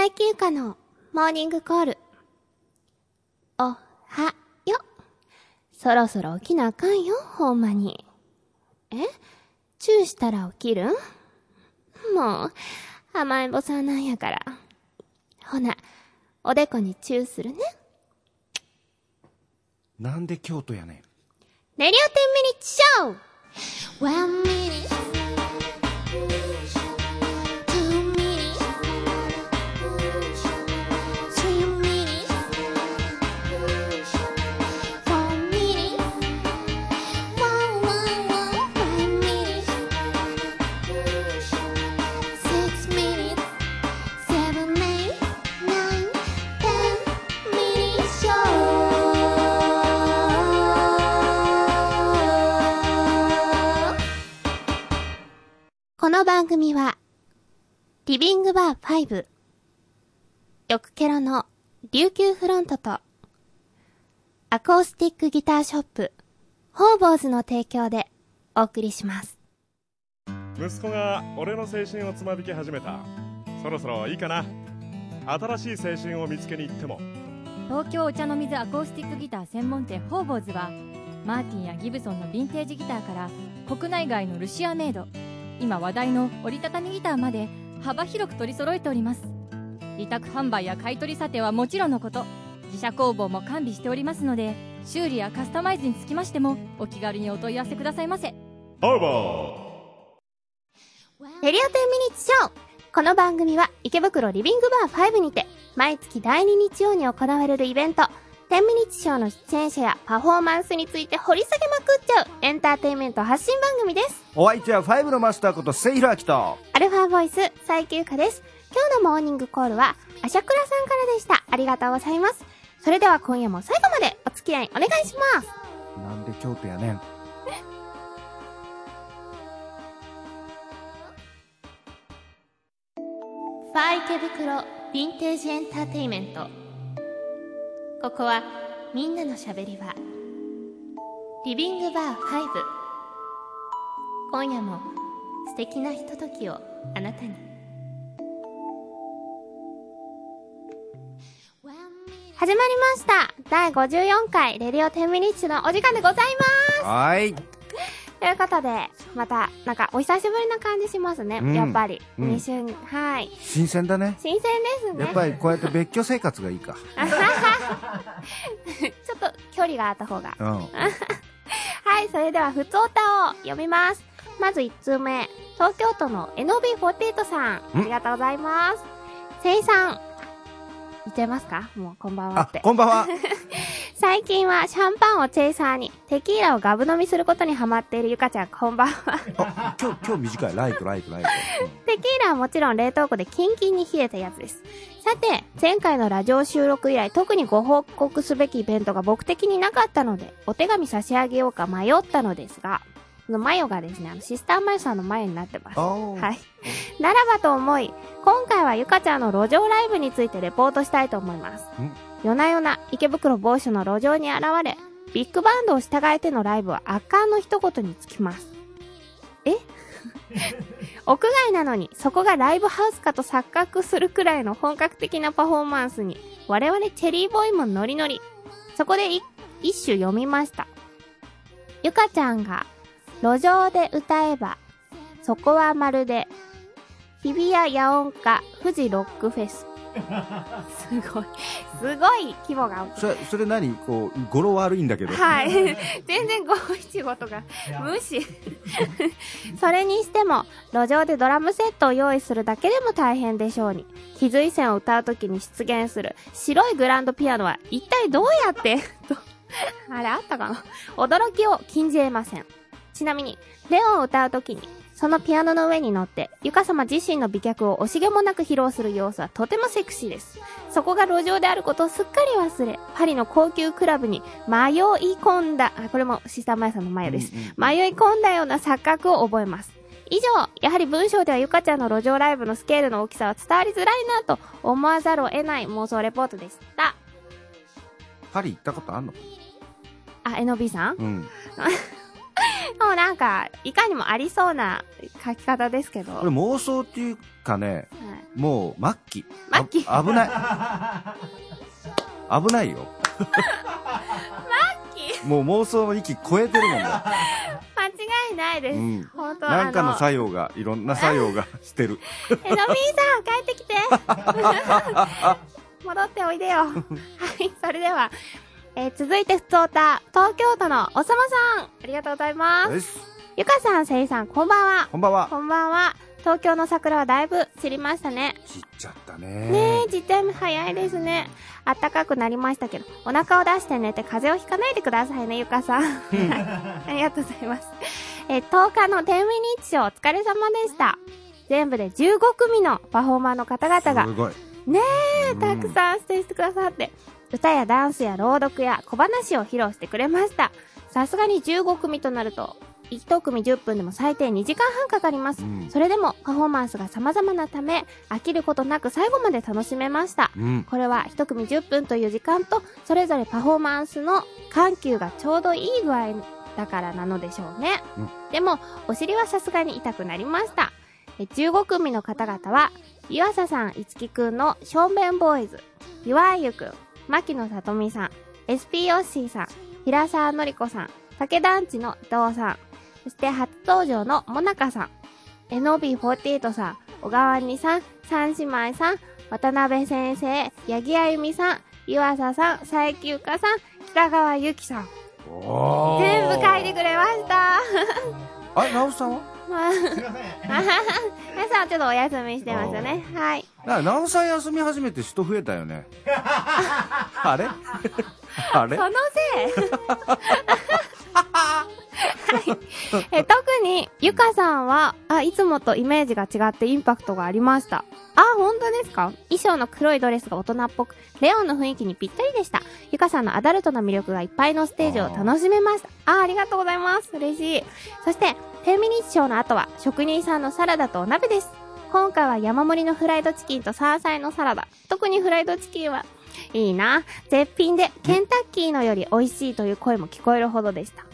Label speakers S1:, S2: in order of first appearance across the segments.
S1: 最休暇のモーニングコール。おはよ。そろそろ起きなあかんよ、ほんまに。え？チューしたら起きる？んもう、甘えん坊さんなんやから。ほな、おでこにチューするね。
S2: なんで京都やねん。
S1: レディオ10ミニッツショー !1 minute, 2の番組は、リビングバー5、よくケロの琉球フロントと、アコースティックギターショップ、ホーボーズの提供でお送りします。
S3: 息子が俺の青春をつまびき始めた。そろそろいいかな。新しい青春を見つけに行っても。
S4: 東京お茶の水アコースティックギター専門店ホーボーズはマーティンやギブソンのヴィンテージギターから国内外のルシアメイド今話題の折りたたみギターまで幅広く取り揃えております。委託販売や買取査定はもちろんのこと。自社工房も完備しておりますので修理やカスタマイズにつきましてもお気軽にお問い合わせくださいませ。
S3: ハーバ
S1: レディオ10ミニッツショー。この番組は池袋リビングバー5にて毎月第2日曜に行われるイベント10ミニッツショーの出演者やパフォーマンスについて掘り下げまくっちゃうエンターテインメント発信番組です。
S2: お相手はファイブのマスターことセイヒロアキと。
S1: アルファボイス最休暇です。今日のモーニングコールはアシャクラさんからでした。ありがとうございます。それでは今夜も最後までお付き合いお願いします。
S2: なんで京都やねん。
S1: ファー池袋ヴィンテージエンターテイメントここはみんなのしゃべり場。リビングバー5今夜も素敵なひとときをあなたに。始まりました。第54回レディオ10ミニッチのお時間でございます。
S2: はい。
S1: ということで、また、なんか、お久しぶりな感じしますね。
S2: うん
S1: やっぱり。
S2: うん
S1: 2週、はい。
S2: 新鮮だね。
S1: 新鮮ですね。
S2: やっぱりこうやって別居生活がいいか。
S1: ちょっと距離があった方が。
S2: うん。
S1: はい、それでは、ふつおたを読みます。まず1通目。東京都の NB48 さん。ありがとうございます。せいさん。言っちゃいますか？もう、こんばんは
S2: あ
S1: っ、て。
S2: こんばんは。
S1: 最近はシャンパンをチェイサーに、テキーラをガブ飲みすることにハマっているゆかちゃん、こんばんは。
S2: あ、今日、今日短い。ライト、ライト、ライト。
S1: テキーラはもちろん冷凍庫でキンキンに冷えたやつです。さて、前回のラジオ収録以来特にご報告すべきイベントが僕的になかったので、お手紙差し上げようか迷ったのですが、このマヨがですね、あの、シスターマヨさんのマヨになってます。
S2: あ
S1: は
S2: ー
S1: い。ならばと思い、今回はゆかちゃんの路上ライブについてレポートしたいと思います
S2: ん。
S1: 夜な夜な池袋某所の路上に現れ、ビッグバンドを従えてのライブは圧巻の一言につきます。え？屋外なのに、そこがライブハウスかと錯覚するくらいの本格的なパフォーマンスに、我々チェリーボーイもノリノリ。そこでい一首読みました。ゆかちゃんが、路上で歌えば、そこはまるで、日比谷野音歌富士ロックフェス。すごい。すごい規模が大きい。
S2: それ、それ何？こう、語呂悪いんだけど。
S1: はい。全然五七五とか無視。それにしても、路上でドラムセットを用意するだけでも大変でしょうに。気づい線を歌うときに出現する白いグランドピアノは一体どうやって？とあれあったかな？驚きを禁じ得ません。ちなみに、レオンを歌うときに、そのピアノの上に乗って、ゆか様自身の美脚を惜しげもなく披露する様子はとてもセクシーです。そこが路上であることをすっかり忘れ、パリの高級クラブに迷い込んだ、あ、これもシスターマヤさんのマヤです。迷い込んだような錯覚を覚えます。以上、やはり文章ではゆかちゃんの路上ライブのスケールの大きさは伝わりづらいなと思わざるを得ない妄想レポートでした。
S2: パリ行ったことあんの？
S1: あ、NB さん？
S2: うん。
S1: もうなんか、いかにもありそうな書き方ですけど。はい
S2: これ妄想っていうかね、もう末期。
S1: 末期
S2: あ危ない。危ないよ。もう妄想の域超えてるもんだ。
S1: 間違いないです。
S2: うん
S1: 本当
S2: なんかの
S1: あ
S2: 作用が、いろんな作用がしてる。
S1: えのみーさん、帰ってきて。戻っておいでよ。はい、それでは、えー続いて、ふつおた、東京都のおさまさん。ありがとうございます。
S2: です。
S1: ゆかさん、せいさん、こんばんは。
S2: こんばんは。
S1: こんばんは。東京の桜はだいぶ散りましたね。
S2: 切っちゃった
S1: ね
S2: ね
S1: え、実態早いですね。暖かくなりましたけど、お腹を出して寝て風邪をひかないでくださいね、ゆかさん。はい ありがとうございます。えー、10日の10ミニッチショーお疲れ様でした。全部で15組のパフォーマーの方々が
S2: すごい。
S1: ねえ、
S2: うん
S1: たくさん出演してくださって、歌やダンスや朗読や小話を披露してくれました。さすがに15組となると、1組10分でも最低2時間半かかります。
S2: うん
S1: それでもパフォーマンスが様々なため、飽きることなく最後まで楽しめました。
S2: うん。
S1: これは1組10分という時間と、それぞれパフォーマンスの緩急がちょうどいい具合だからなのでしょうね。
S2: うん
S1: でも、お尻はさすがに痛くなりました。え15組の方々は、湯浅さん、いつきくんの正面ボーイズ、ゆわゆくん、牧野さとみさん、SP ヨッシーさん、平沢のりこさん、竹団地の伊藤さん、そして初登場のもなかさん、NOB48 さん、小川にさん、三姉妹さん、渡辺先生、八木あゆみさん、湯浅さん、佐伯ゆかさん、北川ゆきさん。全部書いてくれました。
S2: あれ、ラオスさんは
S1: まあ、皆さんちょっとお休みしてますよね。はい。
S2: ななおさん休み始めて人増えたよね。あれ？あれ？
S1: そのせい はい。え、特に、ゆかさんは、あ、いつもとイメージが違ってインパクトがありました。あ、本当ですか？衣装の黒いドレスが大人っぽく、レオンの雰囲気にぴったりでした。ゆかさんのアダルトな魅力がいっぱいのステージを楽しめました。あありがとうございます。嬉しい。そして、10ミニッショーの後は、職人さんのサラダとお鍋です。今回は山盛りのフライドチキンと山菜のサラダ。特にフライドチキンは、いいな。絶品で、ケンタッキーのより美味しいという声も聞こえるほどでした。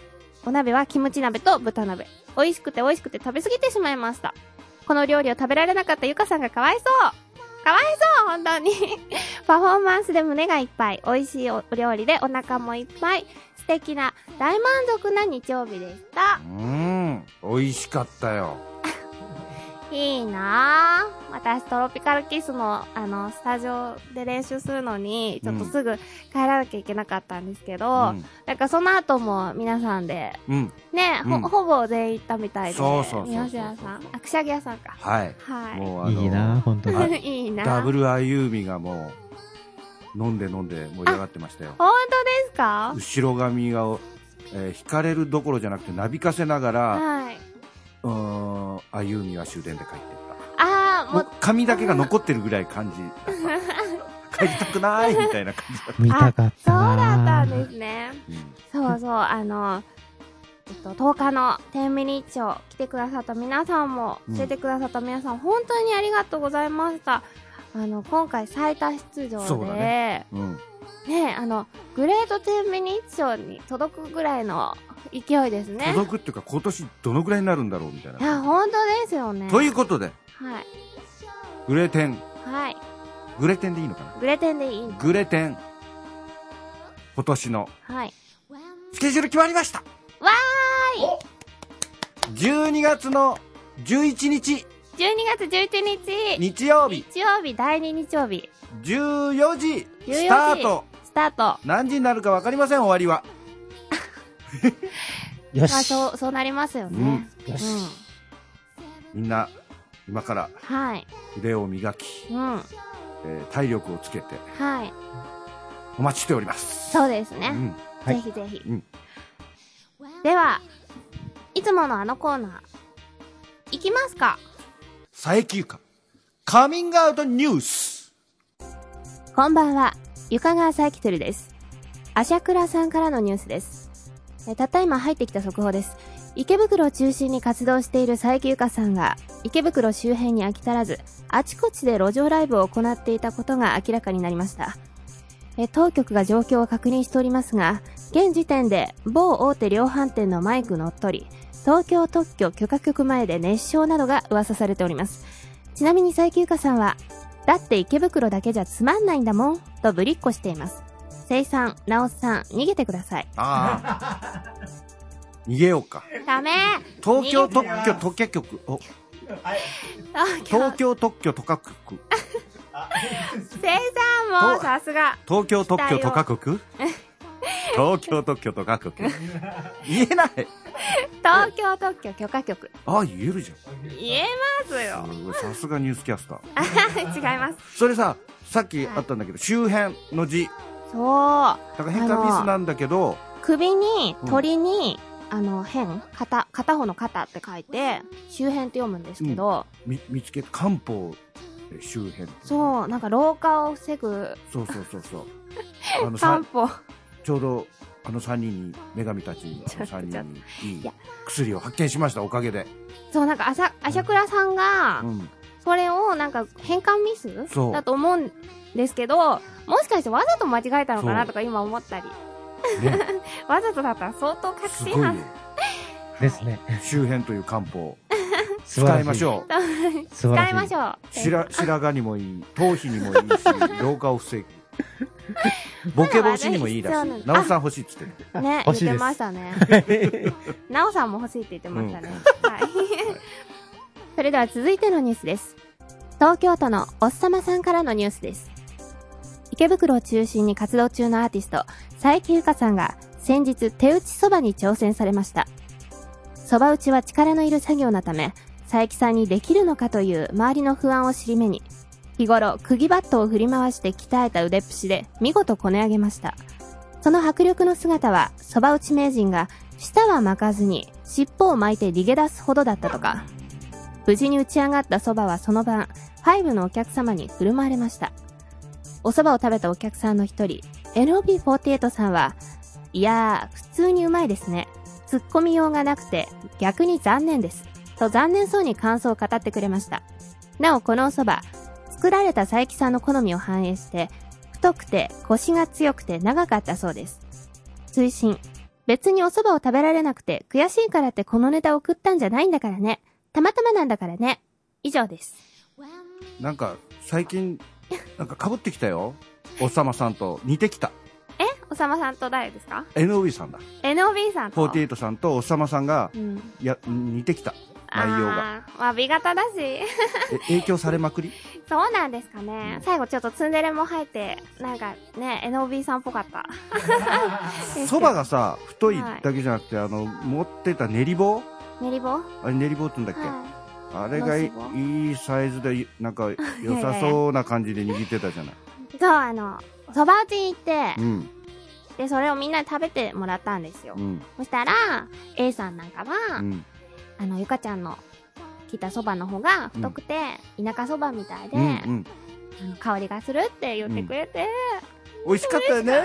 S1: お鍋はキムチ鍋と豚鍋。美味しくて美味しくて食べ過ぎてしまいました。この料理を食べられなかったゆかさんがかわいそう。かわいそう、本当に。パフォーマンスで胸がいっぱい、美味しいお料理でお腹もいっぱい、素敵な、大満足な日曜日でした
S2: う。ーん。美味しかったよ。
S1: いいなぁ。私、トロピカルキスの、あの、スタジオで練習するのに、ちょっとすぐ帰らなきゃいけなかったんですけど、
S2: うん。
S1: なんかその後も皆さんで、
S2: うん。
S1: ね、
S2: うん
S1: ほ、ほぼ全員行ったみたいで。
S2: そうそうそうそう
S1: 宮下さん。あ、くしゃぎ屋さんか。
S2: はい。
S1: はい。
S2: もうあの、
S5: いいな、本当に。
S1: いいな
S2: ダブル歩みがもう、飲んで飲んで盛り上がってましたよ。
S1: 本当ですか？
S2: 後ろ髪が、えー引かれるどころじゃなくて、なびかせながら、
S1: はい。
S2: うーん、歩みは終電で帰ってっ
S1: あー、
S2: た。もう
S1: もう、
S2: 髪だけが残ってるぐらい感じだった。帰りたくないみたいな感じだった。
S5: 見たかった
S1: そう
S5: な
S1: だったんですね。
S2: うん
S1: そうそう、あの、えっと、10日の10ミニッチを来てくださった皆さんも、
S2: うん
S1: 出てくださった皆さん、本当にありがとうございました。あの、今回最多出場
S2: そうだ
S1: で、
S2: ねうん。
S1: ねあの、グレート10ミニッチ賞に届くぐらいの勢いですね。
S2: 届くっていうか、今年どのぐらいになるんだろうみたい
S1: いや、
S2: な。
S1: 本当ですよね。
S2: ということで、
S1: はい。
S2: グレテン、
S1: はい。
S2: グレテンでいいのかな？
S1: グレテンでいい
S2: グレテン、今年の
S1: はい。
S2: スケジュール決まりました
S1: わ
S2: 12月の11日、
S1: ーい !12 月11日、
S2: 日曜日、
S1: 日曜日、第2日曜日、
S2: 14時、
S1: 14時
S2: スタート。
S1: スタート。
S2: 何時になるか分かりません、終わりは。
S5: よ
S1: まあ、
S5: し。
S1: そう、そうなりますよね。うん。
S5: よし。
S2: みんな、今から
S1: はい。
S2: 腕を磨き、
S1: うん。
S2: えー体力をつけて、
S1: はい。
S2: お待ちしております。
S1: そうですね。
S2: うん。
S5: はい
S1: ぜひぜひ。
S2: うん
S1: では、いつものあのコーナー、いきますか？
S2: 佐伯ゆか、カミングアウトニュース。
S1: こんばんは、ゆかがさきてるです。アシャクラさんからのニュースです。えたった今入ってきた速報です。池袋を中心に活動している佐伯ゆかさんが、池袋周辺に飽き足らず、あちこちで路上ライブを行っていたことが明らかになりました。え当局が状況を確認しておりますが、現時点で某大手量販店のマイク乗っ取り、東京特許許可局前で熱唱などが噂されております。ちなみに最休暇さんは、だって池袋だけじゃつまんないんだもん、とぶりっこしています。せいさん、なおさん、逃げてください。
S2: ああ。逃げようか。
S1: ダメ
S2: 東京特許特許局、お東京特許特許局、
S1: せいさんも、さすが。
S2: 東京特許特許局？東京特許特許局言えない。
S1: 東京特許許可局。
S2: ああ、言えるじゃ
S1: 言えますよ。
S2: ん。すごいさすがニュースキャスター。
S1: 違います。
S2: それさ、さっきあったんだけど、周辺の字。
S1: そう。
S2: だから変化ミスなんだけど、
S1: 首に、鳥に、あの、変片、片方の肩って書いて、周辺って読むんですけど、
S2: み見つけて、漢方周辺。
S1: そう、なんか老化を防ぐ
S2: そうそうそうそう。あのさ
S1: 漢方。
S2: ちょうど、あの3人に、女神たちの
S1: ちょっと
S2: 3人にいい薬を発見しました、おかげで。
S1: そう、なんか、あさ、あしゃくらさんが
S2: う、ん。
S1: それをなんか変換ミス？
S2: そう
S1: だと思うんですけど、もしかしてわざと間違えたのかなとか今思ったり。
S2: ね、
S1: わざとだったら相当確信犯。。
S5: ですね。
S2: 周辺という漢方。使いましょう。
S1: 使いましょう。
S2: 白白髪にもいい、頭皮にもいいし、老化を防ぐ。ボケ防止にもいいらし
S1: な
S2: おさん欲しいっつってる。
S1: ね、言っ
S5: 欲しいです
S1: てましたね。なおさんも欲しいって言ってましたね。はい。それでは続いてのニュースです。東京都のおっさまさんからのニュースです。池袋を中心に活動中のアーティスト、佐伯ゆかさんが先日手打ちそばに挑戦されました。そば打ちは力のいる作業なため、佐伯さんにできるのかという周りの不安を尻目に、日頃、釘バットを振り回して鍛えた腕っぷしで見事こね上げました。その迫力の姿は、蕎麦打ち名人が、舌は巻かずに、尻尾を巻いて逃げ出すほどだったとか。無事に打ち上がった蕎麦はその晩、ファイブのお客様に振る舞われました。お蕎麦を食べたお客さんの一人、NOB48 さんは、いやー、普通にうまいですね。突っ込みようがなくて、逆に残念です。と残念そうに感想を語ってくれました。なお、このお蕎麦、作られた佐伯さんの好みを反映して、太くて、コシが強くて長かったそうです。追伸。別にお蕎麦を食べられなくて悔しいからってこのネタを送ったんじゃないんだからね。たまたまなんだからね。以上です。
S2: なんか、最近、なんか被ってきたよ。おさまさんと似てきた。
S1: え？おさまさんと誰ですか
S2: ？NOB さんだ。
S1: ?NOB さんと
S2: ？48さんとおさまさんが、
S1: うん。
S2: いや、似てきた。内容が。
S1: まあ、B 型だし。
S2: え影響されまくり？
S1: そうなんですかね。最後ちょっとツンデレも入って、なんかね、NOB さんっぽかった。
S2: そばがさ、太いだけじゃなくて、あの、持ってた練り棒？
S1: 練り棒？
S2: あれ練り棒って言うんだっけ、
S1: は
S2: あれがいいいサイズで、なんか良さそうな感じで握ってたじゃない？
S1: い。そう、あの、蕎麦打ちに行って
S2: う、ん、
S1: で、それをみんなで食べてもらったんですよ
S2: う。ん、
S1: そしたら、A さんなんかは、
S2: うん。
S1: あの、ゆかちゃんの切った蕎麦の方が太くて、田舎蕎麦みたいで、
S2: うん、うん。
S1: あの香りがするって言ってくれて、
S2: 美味しかったよね。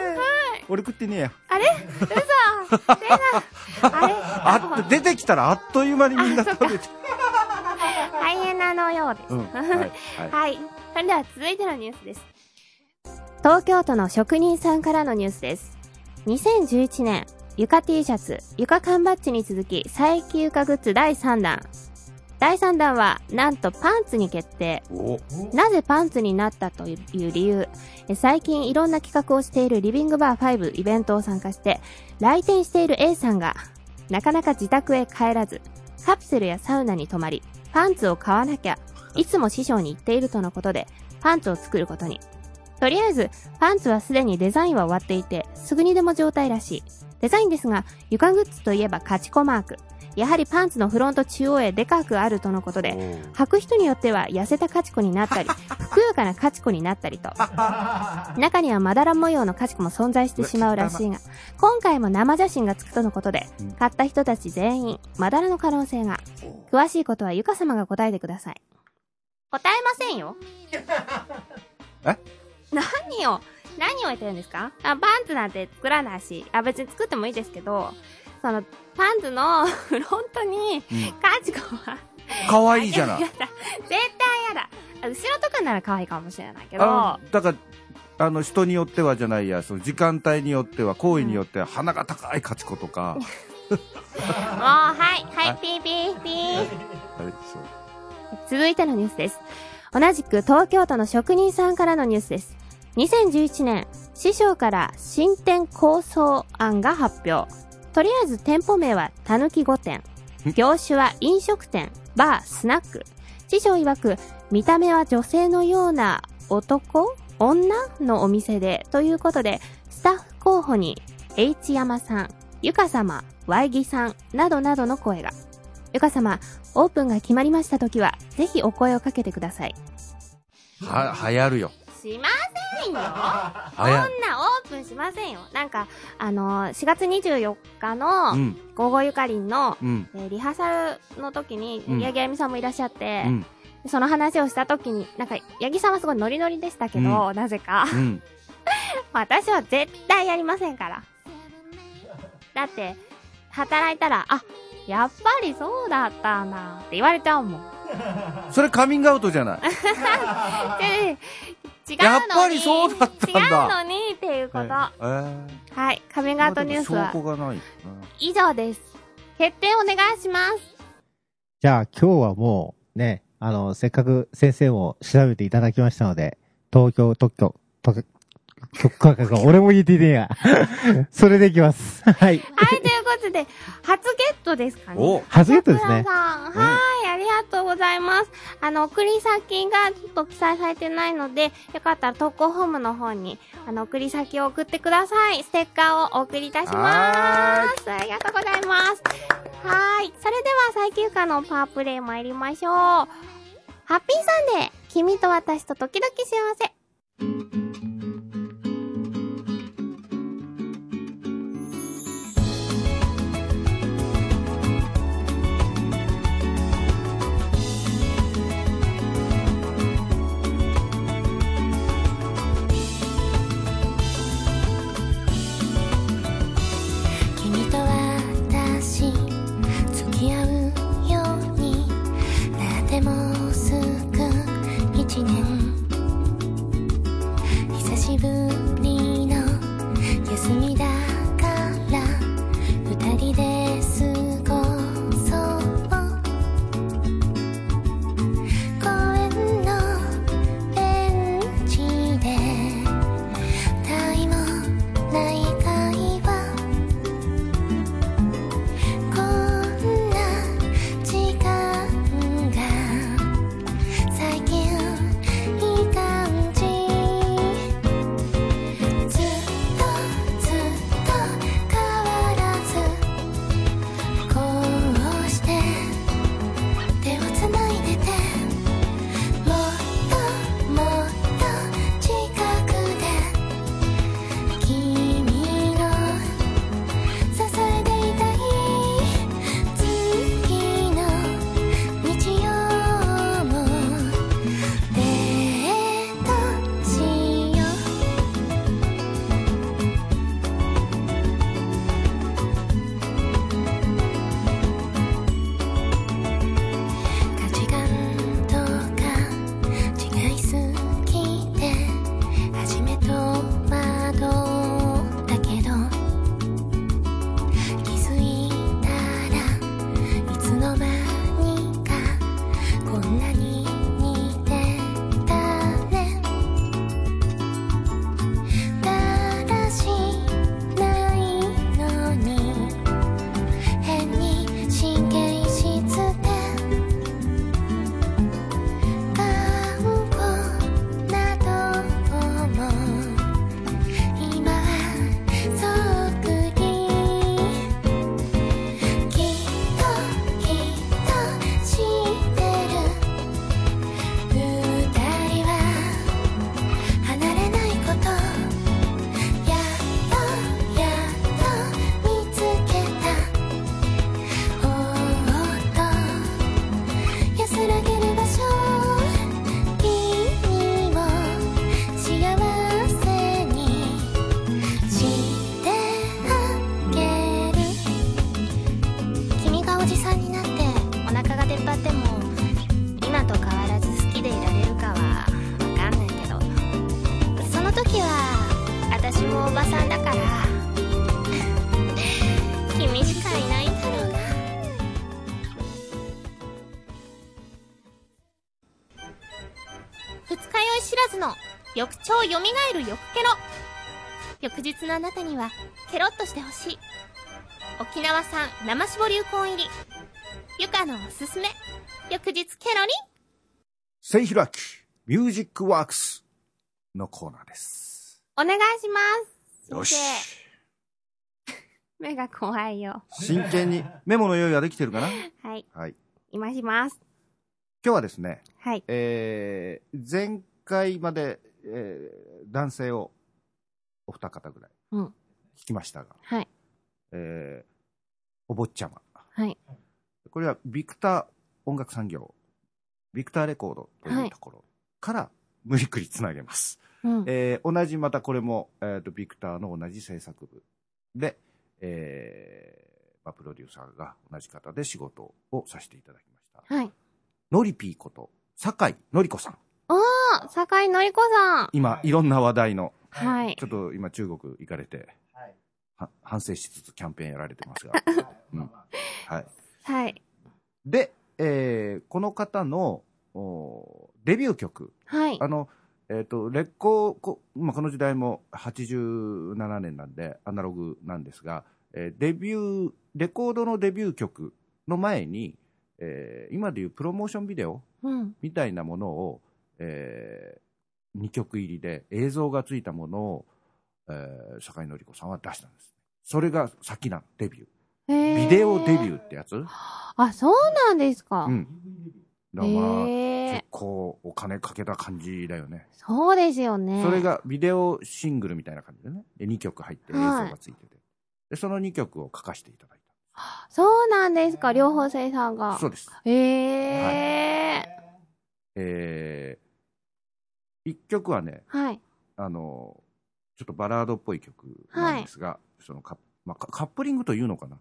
S2: 俺食ってねえや。
S1: あれ？嘘 あれ？
S2: あっ、出てきたらあっという間にみんな食べて。
S1: 大変なのようです。
S2: うん、はい、はい。
S1: はい。それでは続いてのニュースです。東京都の職人さんからのニュースです。2011年、床 T シャツ、床缶バッジに続き、最休暇グッズ第3弾。第3弾は、なんとパンツに決定。
S2: お、
S1: なぜパンツになったという理由。え最近いろんな企画をしているリビングバー5イベントを参加して、来店している A さんが、なかなか自宅へ帰らず、カプセルやサウナに泊まり、パンツを買わなきゃ、いつも師匠に言っているとのことで、パンツを作ることに。とりあえず、パンツはすでにデザインは終わっていて、すぐにでも状態らしい。デザインですが、床グッズといえばカチコマーク。やはりパンツのフロント中央へでかくあるとのことで、履く人によっては痩せたカチコになったり、ふくよかなカチコになったりと。中にはまだら模様のカチコも存在してしまうらしいが、今回も生写真がつくとのことで
S2: うん、
S1: 買った人たち全員、まだらの可能性が。詳しいことはゆか様が答えてください。答えませんよ。
S2: え？
S1: 何を、何を言ってるんですか？あ、パンツなんて作らないし、あ、別に作ってもいいですけど、その、パンツのフロントに、
S2: うん。
S1: カチコは、
S2: かわいいじゃない。
S1: 絶対やだ。後ろとかなら可愛いかもしれないけど、
S2: だから、あの、人によってはじゃないや、その時間帯によっては、行為によっては、鼻が高いカチコとか、
S1: もう、はい、はい、ピーピーピー。続いてのニュースです。
S6: 同じく東京都の職人さんからのニュースです。2011年、師匠から新店構想案が発表。とりあえず店舗名はたぬき御殿。業種は飲食店、バー、スナック。師匠曰く、見た目は女性のような男女のお店で、ということで、スタッフ候補に、H 山さん、ゆか様、Y ぎさん、などなどの声が。ゆか様、オープンが決まりましたときは、ぜひお声をかけてください。
S2: は、流行るよ。
S6: しませんよこん
S2: 流
S6: な。オープンしませんよ。なんか、あのー、4月24日の
S2: う、ん。
S6: ゴーゴーゆかりんの、
S2: うん。
S6: えーリハーサルの時に、
S2: うん
S6: 八木あゆみさんもいらっしゃって、
S2: うん。
S6: その話をした時に、なんか、八木さんはすごいノリノリでしたけど、なぜか。
S2: うん。
S6: 私は絶対やりませんから。だって、働いたら、あ、やっぱりそうだったんだって言われちゃうもん。
S2: それカミングアウトじゃない。
S6: で、違うのに。
S2: やっぱりそうだったんだ
S6: 違うのにっていうこと。は
S2: えー
S6: い、カミングアウトニュースは
S2: 証拠がないな。
S6: 以上です。決定お願いします。
S5: じゃあ今日はもうね、あの、せっかく先生も調べていただきましたので、東京特許、特許価格が俺も言えてねえや。それでいきます。はい。
S6: はい、ということで、初ゲットですかね。
S2: お
S5: 初ゲットですね。
S6: さん、はい、ありがとうございます。あの、送り先がちょっと記載されてないので、よかったら投稿フォームの方に、あの、送り先を送ってください。ステッカーをお送りいたします。ありがとうございます。はい。それでは、最休暇のパワープレイ参りましょう。ハッピーサンデー君と私と時々幸せ。
S1: 私もおばさんだから。君しかいないんだろうな。二日酔い知らずの
S7: 翌朝よみがえる翌ケロ。翌日のあなたにはケロッとしてほしい。沖縄産生搾りうこん入り。ゆかのおすすめ。翌日ケロリ。
S2: せいひろあき、ミュージックワークスのコーナーです。
S1: お願いします。
S2: よし。
S1: 目が怖いよ。
S2: 真剣に、メモの用意はできてるかな？
S1: はい。
S2: はい。
S1: 今します。
S2: 今日はですね、
S1: はい。
S2: えー、前回まで、えー、男性をお二方ぐらい
S1: うん。
S2: 聞きましたが、
S1: はい。
S2: えー、お坊ちゃま。
S1: はい。
S2: これはビクター音楽産業、ビクターレコードというところから無理くりつなげます。
S1: うん。
S2: えー同じ、またこれも、えーと、ビクターの同じ制作部で、えーまあ、プロデューサーが同じ方で仕事をさせていただきました。
S1: はい。
S2: のりぴーこと、酒井のりこさん。
S1: あ、坂井のりこさん。
S2: 今、いろんな話題の、
S1: はい
S2: ちょ。っと今中国行かれて、は反省しつつキャンペーンやられてますが。うんはい。
S1: はい。
S2: で、えーこの方のおデビュー曲、
S1: はい。
S2: あの、えっ、と、レッコーこ、まあ、この時代も87年なんで、アナログなんですが、えーデビュー、レコードのデビュー曲の前に、えー今でいうプロモーションビデオ
S1: うん。
S2: みたいなものを、え2曲入りで映像がついたものを、えー、坂井紀子さんは出したんです。それが先なん、デビュービデオデビューってやつ
S1: あ、そうなんですか。
S2: うん。結構お金かけた感じだよね。
S1: そうですよね。
S2: それ。がビデオシングルみたいな感じでね。で、2曲入って映像
S1: はい
S2: がついてて。で、その2曲を書かせていただい
S1: そうなんですか、両方生産が
S2: た。。そうです。
S1: へえ。
S2: えー、1曲はね、
S1: はい。
S2: あの、ちょっとバラードっぽい曲なんですが、そのカ,、まあ、カカップリングというのかな。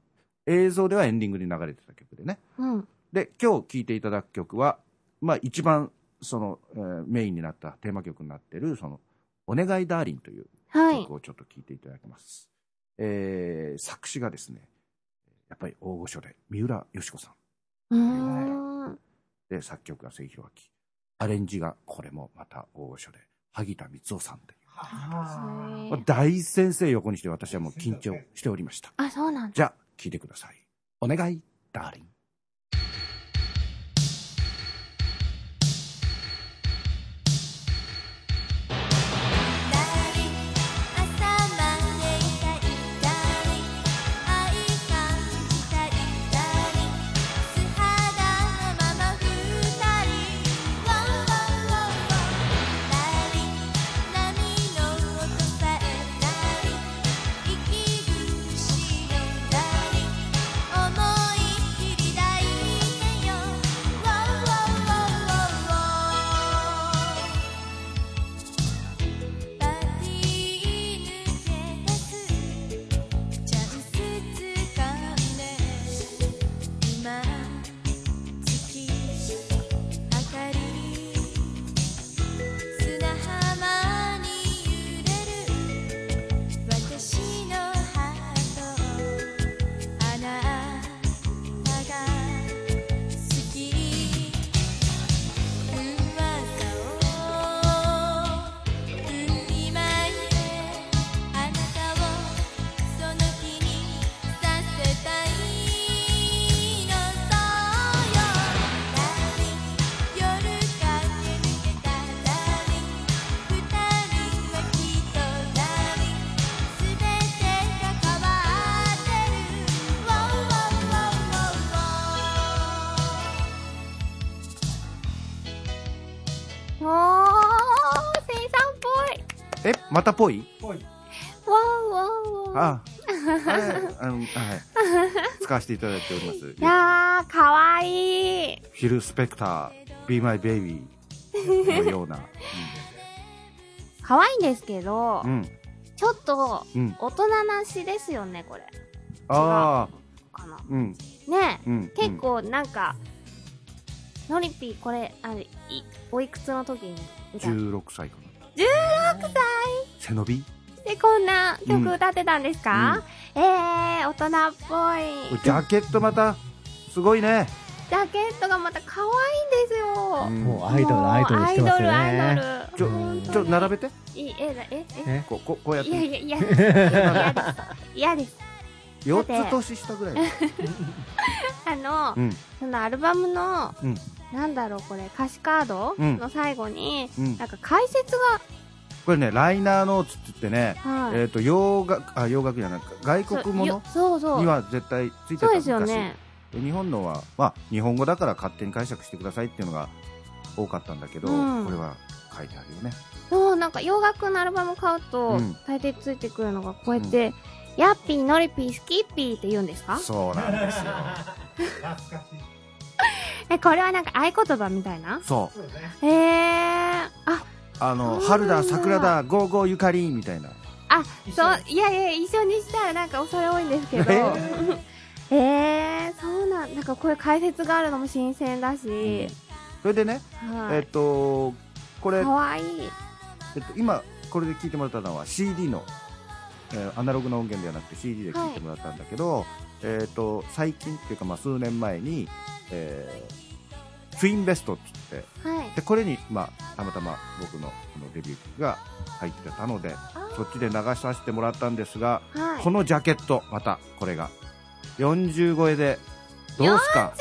S2: 映像ではエンディングに流れてた曲でね。
S1: うん。
S2: で、今日聴いていただく曲は、まあ一番その、えーメインになったテーマ曲になってる、その、お願いダーリンという
S1: はい
S2: 曲。をちょっと聴いていただきます。えー作詞がですね、やっぱり大御所で、三浦佳子さん。
S1: うーん。
S2: で、作曲が清弘明。アレンジが、これもまた大御所で、萩田光夫さんという。
S1: へー
S2: 大先生横にして私はもう緊張しておりました。
S1: あ、そうなんだ。
S2: じゃあ、聴いてください。お願い、ダーリン。
S7: また
S1: ぽい？わーわーわー。
S2: ああ、あの、はい。使わせていただいております。
S1: いやー、かわいい。
S2: フィル・スペクター、Be My Baby のような。
S1: かわいいんですけど
S2: う、ん。
S1: ちょっと、
S2: うん。
S1: 大人なしですよね、これ。
S2: ああ、
S1: かな。
S2: うん。
S1: ね
S2: うん。
S1: 結構なんか、のりぴーこれ、あれ、い、おいくつの時に歌っ
S2: 16歳かな。
S1: 16歳
S2: 背伸び？
S1: でこんな曲歌ってたんですか、えー、大人っぽい。
S2: ジャケットまた、すごいね。
S1: ジャケットがまた可愛いんですよ。
S2: うん
S5: もうアイドル、アイドルしてますよ
S1: アイドル、アイ
S5: ね。
S1: ドル。
S2: ちょ、ちょ、並べて。
S1: いい、え、え、え、
S5: え
S2: こう、こうこうやって。
S1: いやいや、いや、嫌です。嫌です。
S2: 4つ年下ぐらい。
S1: あの、
S2: うん。
S1: そのアルバムの、
S2: うん
S1: なんだろう、これ、歌詞カード？
S2: うん
S1: の最後に、
S2: うん
S1: なんか解説
S2: これね、ライナーノーツって言ってね、
S1: が、はい。
S2: えっと、洋楽、あ、洋楽じゃないか、外国もの
S1: そうそうそう。
S2: には絶対ついてた
S1: そうですよね。
S2: 昔日本のは、まあ、日本語だから勝手に解釈してくださいっていうのが多かったんだけど、
S1: うん
S2: これは書いてあるよね。
S1: そう、なんか洋楽のアルバム買うと、
S2: うん
S1: 大抵ついてくるのがこうやって、ヤッピー、ノリピー、スキッピーって言うんですか？
S2: そうなんですよ。
S1: え、これはなんか合言葉みたいな？
S2: そう。
S1: へえー、あ、
S2: あの、春だ、桜だ、ゴーゴーゆかりみたいな。
S1: あ、そう、いやいや、一緒にしたらなんか恐れ多いんですけど。
S2: え？
S1: えー、そうなん、なんかこういう解説があるのも新鮮だし、
S2: それでね、
S1: はい。
S2: えっと、これ
S1: か、わいい。
S2: えっと、今、これで聞いてもらったのは CD の、えーアナログの音源ではなくて CD で聞いてもらったんだけど、えっと、最近っていうか、まあ、数年前に、えーツインベストって言って、
S1: はい。
S2: で、これに、まあ、たまたま僕のこのデビュー曲が入ってたので、そっちで流させてもらったんですが、
S1: はい。
S2: このジャケット、また、これが、40超えで、どうすか？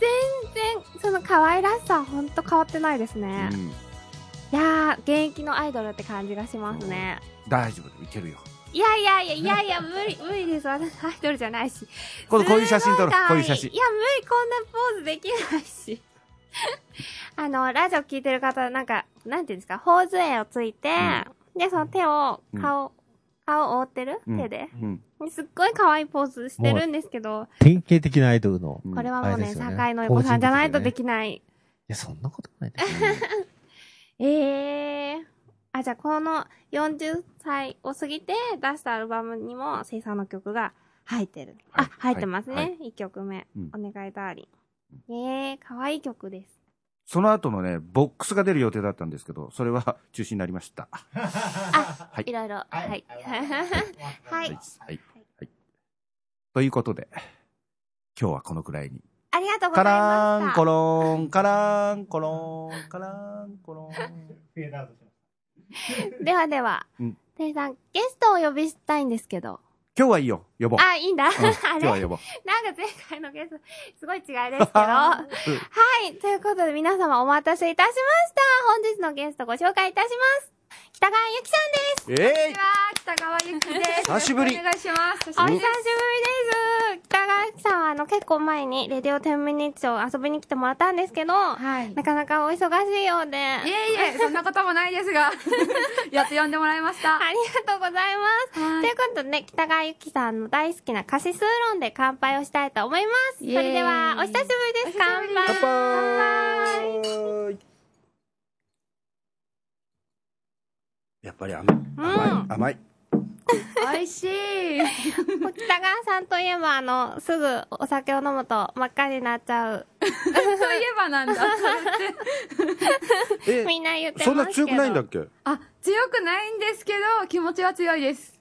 S1: 全然、その可愛らしさはほんと変わってないですね。
S2: うん、
S1: いやー、現役のアイドルって感じがしますね。
S2: 大丈夫だ、いけるよ。
S1: いやいやいやいやいや、無理、無理です。私アイドルじゃないし。
S2: これこういう写真撮ろうこういう写真
S1: いや、無理、こんなポーズできないし。あの、ラジオ聞いてる方、なんか、なんていうんですか、頬杖をついて、で、その手を、顔、顔を覆ってる、
S2: うん
S1: 手で？
S2: うん。
S1: すっごい可愛いポーズしてるんですけど、
S5: 典型的なアイドルの。
S2: うん
S1: これはもうね、
S5: あれですよね
S1: の横さんじゃないと
S5: で
S1: きない。
S5: いや、そんなことないですね。
S1: え えー。あ、じゃあこの40歳を過ぎて出したアルバムにも生産の曲が入ってる。
S2: はい
S1: あ、入ってます
S2: はいは
S1: ね。1曲目。
S2: うん
S1: お願いダーリン。ええー、可愛い曲です。
S2: その後のね、ボックスが出る予定だったんですけど、それは 中止になりました。
S1: あ、
S2: はい
S1: いろいろ。はい。はい。
S2: はい。はい。はい。ということで、今日はこのくらいに。
S1: ありがとうご
S2: カ
S1: ざい
S2: ラーン、
S1: ました。
S2: コロン、カラーン、コロン、カラーン、コロン。
S1: ではでは
S2: うん、
S1: ていさん、ゲストをお呼びしたいんですけど。
S2: 今日はいいよ、呼ぼう。
S1: あ、いいんだ。あ
S2: うん 今日は
S1: れ
S2: 呼ぼう。
S1: なんか前回のゲスト、すごい違いですけど。はい。ということで皆様お待たせいたしました。本日のゲストご紹介いたします。北川ゆきさんです。
S2: え
S8: こんにちは、北川ゆきです。
S2: 久しぶり
S8: お願いします。
S1: お久しぶりです。北川ゆきさんはあの結構前にレディオ10ミニッツを遊びに来てもらったんですけど、
S8: はい。
S1: なかなかお忙しいようで。
S8: いえいえ、そんなこともないですが、やっと呼んでもらいました。
S1: ありがとうございます。
S8: はい
S1: ということで、北川ゆきさんの大好きなカシスーロンで乾杯をしたいと思います。それでは、お久しぶりです。乾杯。
S2: 乾杯やっぱり甘い。甘い。甘い。
S8: 美味しい。
S1: 北川さんといえば、あの、すぐお酒を飲むと真っ赤になっちゃう。
S8: そういえばなんだ。それって
S2: え、
S1: みんな言ってますけど。
S2: そんな強くないんだっけ？
S8: あ、強くないんですけど、気持ちは強いです。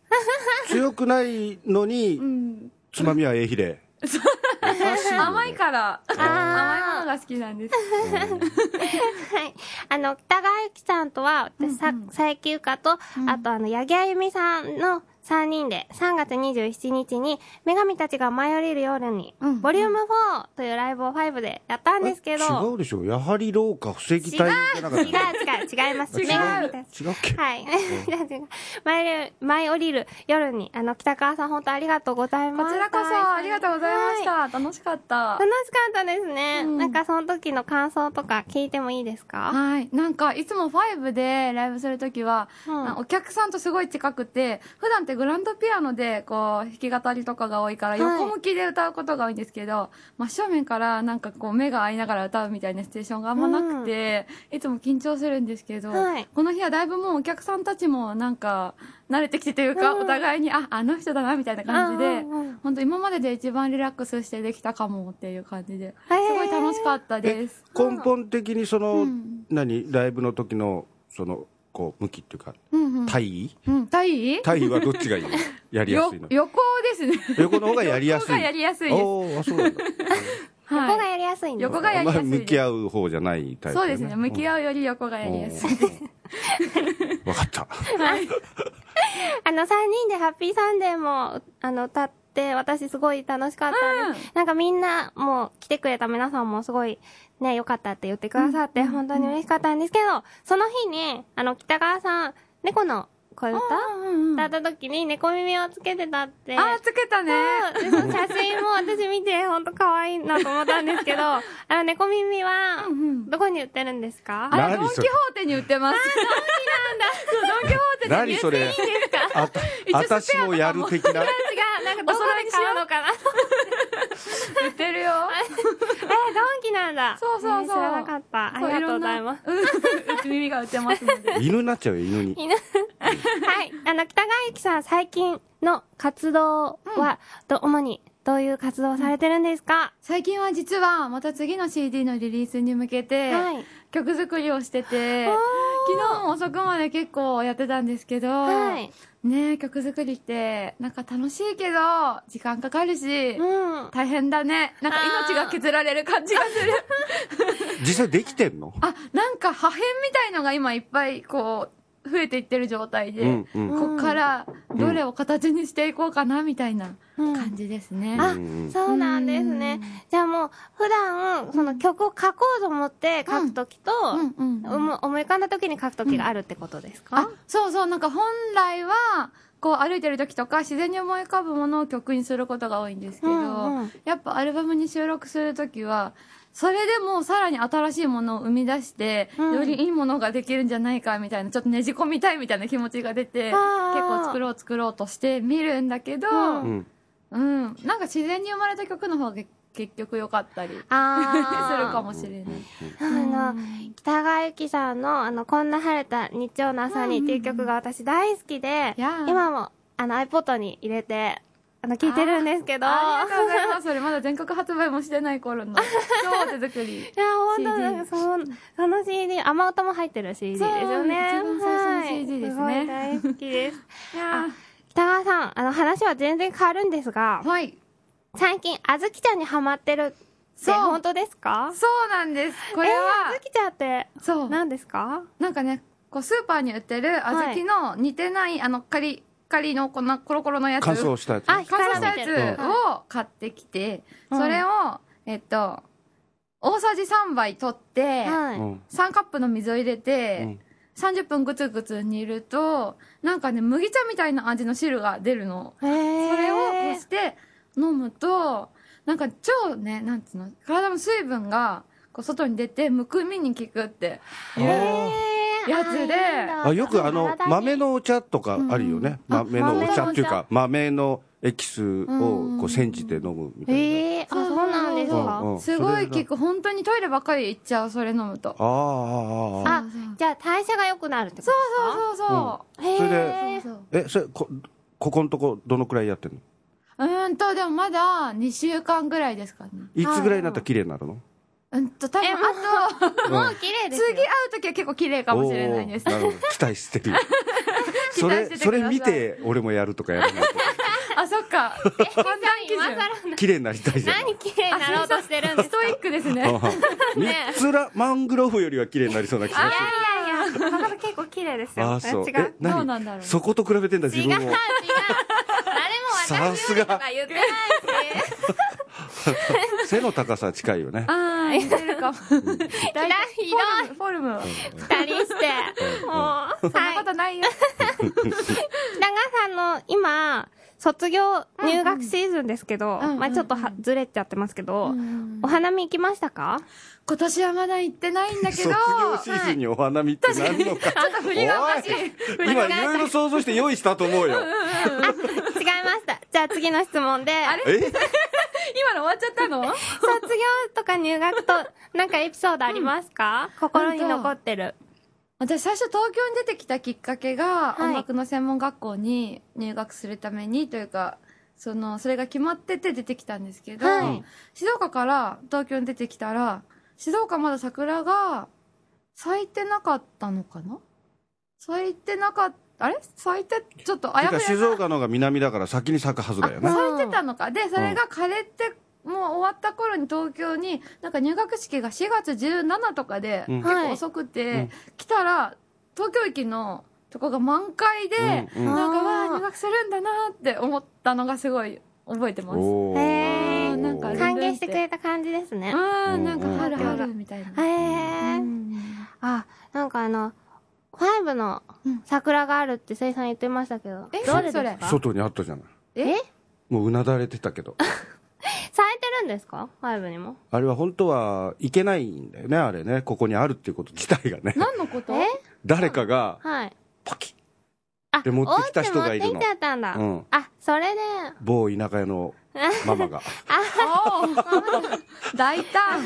S2: 強くないの
S8: う
S2: に、
S8: ん。
S2: つまみはええひれ。
S8: 甘いから、
S1: ー。
S8: 甘いものが好きなんです。
S1: はい。あの、北川ゆきさんとは、私、さ佐伯ゆかと、
S8: うん。
S1: あと、あの、八木あゆみさんの3人で、3月27日に、女神たちが舞い降りる夜に、
S8: うん
S1: ボリューム4というライブを5でやったんですけど、
S2: 違うでしょ？やはり廊下防ぎたいじゃなかった
S1: 違う違う違います。
S8: 違う？
S1: 女神たち
S2: 違うっけ
S1: はい。舞い降りる舞い降りる夜に、あの、北川さん本当ありがとうございました。
S8: こちらこそありがとうございました。楽しかった。
S1: 楽しかったですね。
S8: うん
S1: なんかその時の感想とか聞いてもいいですか？
S8: はい。なんか、いつも5でライブするときは、
S1: うん
S8: お客さんとすごい近くて、普段ってグランドピアノで、こう、弾き語りとかが多いから、
S1: はい。
S8: 横向きで歌うことが多いんですけど、真正面からなんかこう、目が合いながら歌うみたいなシチュエーションがあんまなくて、いつも緊張するんですけど、
S1: はい。
S8: この日はだいぶもうお客さんたちもなんか、慣れてきてというか、
S1: うん。
S8: お互いに、あ、あの人だな、みたいな感じで、
S1: うんうんうん。
S8: 本当今までで一番リラックスしてできたかもっていう感じで、
S1: へ
S8: す
S1: ー
S8: ごい楽しかったです。
S2: 根本的にその、
S8: うん。
S2: 何ライブの時のそのこう向きっていうか。体位
S8: うん、体位
S2: 体位はどっちがいい？の やりや
S8: よ
S2: すいの？
S8: 横ですね。
S2: 横の方がやりやすい。
S8: 横がやりやすいです。
S2: おーあそうなんだ。
S8: はい。
S1: 横がやりやすいんです
S8: 横がやり
S2: まあ
S8: やす。い
S2: 向き合う方じゃないタイプ、
S8: そうですね。向き合うより横がやりやすい。です
S2: 分かった。
S1: あの、3人でハッピーサンデーも、あの、歌って、私すごい楽しかったんです。なんかみんな、もう来てくれた皆さんもすごい、ね、良かったって言ってくださって、本当に嬉しかったんですけど、その日に、あの、北川さん、猫の声歌
S8: うんうん
S1: 歌った時に猫耳をつけてたって。
S8: あーつけたね。
S1: そう。でその写真も 私見て、ほんと可愛いなと思ったんですけど、あの、猫耳は
S8: うんうん、
S1: どこに売ってるんですか？
S8: あれドンキホーテに売ってます。ドンキなんだそうドンキホーテで
S2: 何それ？あた、私もやる的な？
S1: 違う、なんかどこで買うのかな
S8: 売ってるよ
S1: え、ドンキなんだ。
S8: そうそうそう
S1: えー知らなかった。ありがとうございます。
S8: すうん耳が売ってます
S2: 犬になっちゃうよ、犬に。
S1: 犬はい。あの、北川由紀さん、最近の活動は、ど、主に、どういう活動をされてるんですか、
S8: 最近は実はまた次の CD のリリースに向けて
S1: はい。
S8: 曲作りをしてて、昨日も遅くまで結構やってたんですけど、
S1: はい。
S8: ね曲作りってなんか楽しいけど時間かかるし、
S1: うん。
S8: 大変だね。なんか命が削られる感じがする。
S2: 実際できてんの？
S8: あなんか破片みたいのが今いっぱいこう増えていってる状態で、
S2: うんうん。
S1: うん
S8: こっからどれを形にしていこうかなみたいな
S1: うん。
S8: 感じですね、
S1: あ
S2: うん
S1: そうなんですね。じゃあもう、普段、その曲を書こうと思って書くときと、
S8: うんうんうん。
S1: 思思い浮かんだときに書くときがあるってことですか、
S8: あそうそう。なんか本来はこう歩いてる時とか自然に思い浮かぶものを曲にすることが多いんですけど、
S1: うんうん。
S8: やっぱアルバムに収録する時はそれでもさらに新しいものを生み出して、
S1: うん。
S8: よりいいものができるんじゃないかみたいなちょっとねじ込みたいみたいな気持ちが出て結構作ろう作ろうとして見るんだけど、
S1: う
S2: うん。
S8: うん、なんか自然に生まれた曲の方が結局良かったり するかもしれない。
S1: あの、北川由紀さんの、あの、こんな晴れた日曜の朝にっていう曲が私大好きで、
S8: いやー。
S1: 今も、あの、iPod に入れて、あの、聴いてるんですけど、
S8: ありがとうございます。それまだ全国発売もしてない頃の 超手作り。
S1: いや、ほんと
S8: CD
S1: なんかその、その CD、雨音も入ってる CD ですよね。
S8: そう一番最初の CD ですね
S1: はい大好きです。
S8: いや
S1: 北川さん、あの、話は全然変わるんですが
S8: ー、はい。
S1: 最近、あずきちゃんにハマってる
S8: そう
S1: 本当ですか？
S8: そうなんです。これ
S1: えーあ
S8: は
S1: ず、きちゃんって、
S8: そう。
S1: 何ですか？
S8: なんかね、こうスーパーに売ってる小豆の似てない、あの、カリ、カリのこんなコロコロのやつ。
S2: 乾燥したやつ。
S1: あ
S8: 乾燥したやつを買ってきて、
S1: うん
S8: それを、えっと、大さじ3杯取って、
S1: はい。
S2: うん。
S8: 3カップの水を入れ
S2: う
S8: て
S2: ん、
S8: 30分ぐつぐつ煮ると、なんかね、麦茶みたいな味の汁が出るの。それをこうして飲むと、なんか超ね、なんつうの、体の水分がこう外に出てむくみに効くっていう。
S1: へー
S8: やつで
S1: あ
S2: よくあの豆のお茶とかあるよね、
S8: うん
S2: 豆のお茶っていう
S1: あ
S2: か豆のエキスをこう煎じて飲むみたいな、
S1: ええあ、そうなんですか？
S2: うんうん。
S8: すごい
S2: それ
S8: 効く。本当にトイレばっかり行っちゃう、それ飲むと。
S2: ああああああ
S1: あ、じゃあ代謝が良くなるってこと
S8: そうそうそう。
S1: へ
S2: それで
S1: ー
S8: そうそう。
S2: えそれこここのとこどのくらいやってんの？
S8: うーんと、でもまだ2週間ぐらいですかね。
S2: いつぐらいになったら綺麗になるの？
S8: うんと、多分
S1: えもう
S8: あと、
S1: もう綺麗ですよ。
S8: 次会う時は結構綺麗かもしれないです
S2: なるほど期待してるよ それそれ見て俺もやるとかやらない
S8: あ、そっか。判断基
S1: 今
S8: 準。
S2: と綺麗になりたいじゃん
S1: 何綺麗になろうとしてるんですか？
S8: ストイックですね。
S2: 三つらマングローブよりは綺麗になりそうな気がする
S1: いやいや、ここ結構綺麗ですよ。
S2: ああそう
S1: 違う。
S8: どうなんだろう
S2: そこと比べてんだ自
S1: 違う、違う。
S2: 分
S1: 誰も
S2: を
S1: 私よりとか言ってないし。
S2: 背の高さ近いよね
S8: ああ、似てるかも。
S1: ひどい。
S8: フォルム。フォルム。
S1: 二人して。もう、
S8: そんな
S1: はい。
S8: ことないよ。
S1: 北川さんの今、卒業入学シーズンですけど、
S8: うんうん
S1: まあちょっとはずれちゃってますけど、
S8: うん
S1: お花見行きましたか？
S8: 今年はまだ行ってないんだけ
S2: 卒
S8: ど、
S2: 業シーズンにお花見って何のか
S8: ちょっと振りがおかしい。
S2: 今いろいろ想像して用意したと思うよ
S1: 違いました。じゃあ次の質問で、
S8: あれ？
S2: え？
S8: 今の終わっちゃったの？
S1: 卒業とか入学と、なんかエピソードありますか、心に残ってる。
S8: 私最初東京に出てきたきっかけが、
S1: い。
S8: 音楽の専門学校に入学するためにというか、その、それが決まってて出てきたんですけど、
S1: はい。
S8: 静岡から東京に出てきたら、静岡まだ桜が咲いてなかったのかな？咲いてなかった、あれ咲いて、ちょっとあやふや
S2: 静岡の方が南だから先に咲くはずだよね。
S8: 咲いてたのか。で、それが枯れてもう終わった頃に東京に、なんか入学式が4月17とかで、
S9: うん。
S8: 結構遅くて、
S9: うん。
S8: 来たら、東京駅のとこが満開で、
S9: うんうん。
S8: なんか、わあ、入学するんだなって思ったのがすごい覚えてます。
S1: へー。
S8: なんか
S1: 歓迎してくれた感じですね。
S8: うん、なんか春
S2: うん。
S8: 春みたいな。
S1: へー。
S8: うん。
S1: あ、なんかあの、ファイブの
S8: うん
S1: 桜があるってせいさん言ってましたけど、
S8: え
S1: どれです
S8: それ
S1: か
S2: 外にあったじゃない。
S8: え？
S2: もううなだれてたけど。
S1: 咲いてるんですか？ファイブにも？
S2: あれは本当はいけないんだよね、あれね。ここにあるっていうこと自体がね。
S8: 何のこと？
S1: え？
S2: 誰かが、
S1: はい。
S2: パキッ
S1: あ、
S2: で持ってきた人がいるの
S1: 持ってきてたんだ。
S2: うん
S1: あ、それで、
S2: 某田舎屋の ママが。
S8: 大胆。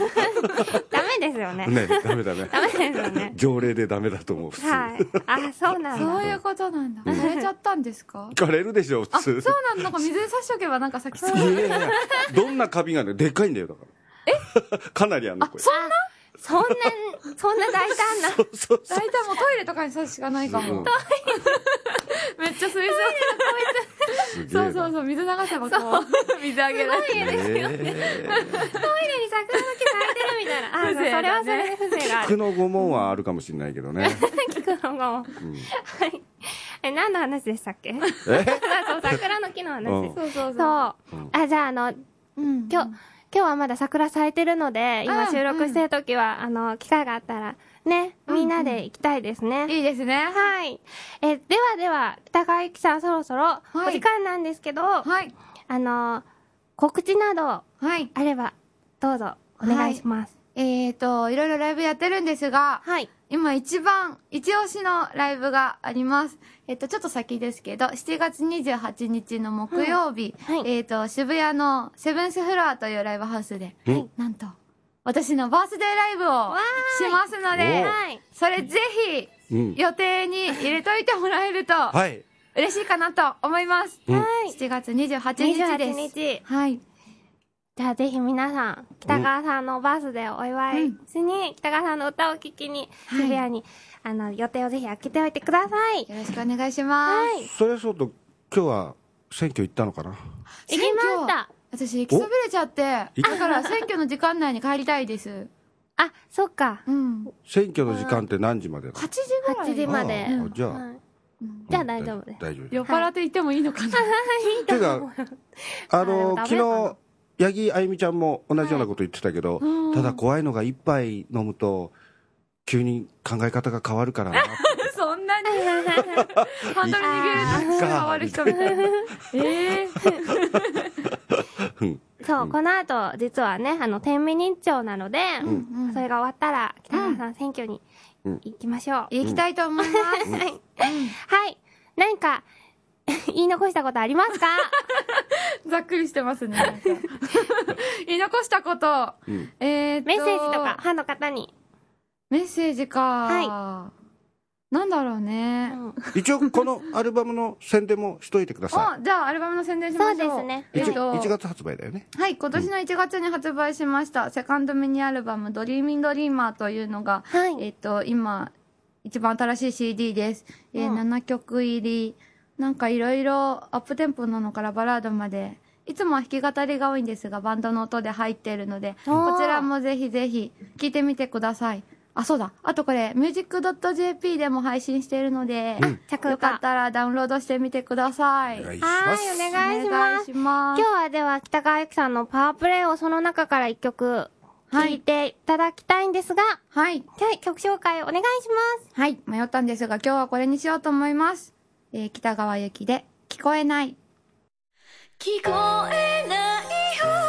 S1: ダメですよね。
S2: ね、ダメダメ。
S1: ダメですよね。
S2: 条例でダメだと思う、普通。
S1: はい。あ、そうなんだ。
S8: そういうことなんだ。されちゃったんですか？
S2: 枯れるでしょ、
S8: あ、
S2: 普通。
S8: そうなんだ。なんか水で差しとけばなんか咲きそう。
S2: どんなカビがね、でっかいんだよ、だから。えかなりあんの、これ。
S1: そんなそんな、そんな大胆な。
S2: そうそうそう。
S8: 大体もうトイレとかに刺すしかないかも。
S2: うん
S8: めっちゃ水槽
S2: すげえな
S8: そうそうそう、水流せばこう、水あげられる。
S2: え
S1: トイレに桜の木咲いてるみたいな。あ、そうそれはそれで風情がある。
S2: 菊の御紋はあるかもしれないけどね。
S1: 聞くのが。
S2: うん
S1: はい。え、何の話でしたっけ？
S2: え？
S1: そう、桜の木の話です。
S8: そうそう
S1: そう。
S8: そ
S2: うん
S1: あ、じゃあ、あの、
S8: うん。
S1: 今日、今日はまだ桜咲いてるので、今
S8: うん
S1: 収録してる時は、あの、機会があったら、ね、
S8: うん
S1: みんなで行きたいですね。
S8: いいですね。
S1: はい。え、ではでは、北川ゆきさんそろそろ、
S8: い
S1: お時間なんですけど、
S8: はい。
S1: あの、告知など、
S8: はい。
S1: あれば、どうぞ、お願いします。
S8: えーと、いろいろライブやってるんですが、
S1: はい。
S8: 今一番、一押しのライブがあります。えっと、ちょっと先ですけど、7月28日の木曜日、
S1: はい
S8: えっと、渋谷のセブンスフロアというライブハウスで、
S2: うん
S8: なんと、私のバースデーライブをしますの
S2: お
S8: で、
S1: はい。
S8: それぜひ、
S2: うん。
S8: 予定に入れといてもらえると、
S2: はい。
S8: 嬉しいかなと思います。
S2: うん
S1: はい。
S8: 7月28日
S1: 28
S8: です。
S1: 日。
S8: はい。
S1: じゃあぜひ皆さん、北川さんのバースデーをお祝いしに、北川さんの歌を聴きに、
S8: はい
S1: 渋谷に、あの、予定をぜひ開けておいてください。
S8: よろしくお願いします。
S1: はい。
S2: それそうと、今日は選挙行ったのかな？
S1: 行きました。
S8: 私、行きそびれちゃって、だ
S2: い
S8: から選挙の時間内に帰りたいです。
S1: あ、そっか。
S8: うん。
S2: 選挙の時間って何時までなの
S8: ？8時ぐらい
S1: 8時まで。
S2: ああじゃあ
S1: じゃあ大丈夫です。
S2: 大丈夫
S8: 酔っ払って行ってもいいのかな、
S2: ていうか、あの、
S1: あ
S2: 昨
S1: でもダメ
S2: 日、八木あゆみちゃんも同じようなこと言ってたけど、
S8: うん。
S2: ただ怖いのが一杯飲むと、急に考え方が変わるからな。
S8: そんなに？ハンドル握ると変わる人みたいな。ええ
S2: うん。
S1: そう、
S2: うん。
S1: この後、実はね、あの、天秤日朝なので、
S2: ん。
S1: それが終わったら、北川さん選挙に
S2: うん。
S1: 行きましょう。
S8: 行きたいと思います。
S1: はい。はい。何か、言い残したことありますか？
S8: ざっくりしてますね。言い残したこと。
S2: うん
S8: えーっと
S1: メッセージとか、。ファンの方に。
S8: メッセージか。
S1: は
S8: なんだろうね。
S2: 一応、このアルバムの宣伝もしといてくださ
S8: あ、じゃあアルバムの宣伝し
S1: そう
S8: ましょう。
S1: ですね。
S2: い。
S8: えっ
S2: 1,
S8: と
S2: 1月発売だよね。
S8: はい、今年の1月に発売しました、セカンドミニアルバム、ドリーミンドリーマーというのが、
S1: はい。
S8: えっと、今、一番新しい CD です。えー
S1: うん
S8: 7曲入り。なんかいろいろアップテンポなのからバラードまで、いつもは弾き語りが多いんですが、バンドの音で入っているので、こちらもぜひぜひ聴いてみてください。あ、そうだ。あとこれ、music.jp でも配信しているので、
S1: 着
S8: よかったらダウンロードしてみてください。
S2: お願いし
S1: はい、
S2: ます。
S1: お願い。します。今日はでは北川由紀さんのパワープレイをその中から一曲聴いていただきたいんですが、
S8: はい。
S1: はい、曲紹介お願いします。
S8: はい、迷ったんですが、今日はこれにしようと思います。えー北川由紀で、聞こえない。
S7: 聞こえないよ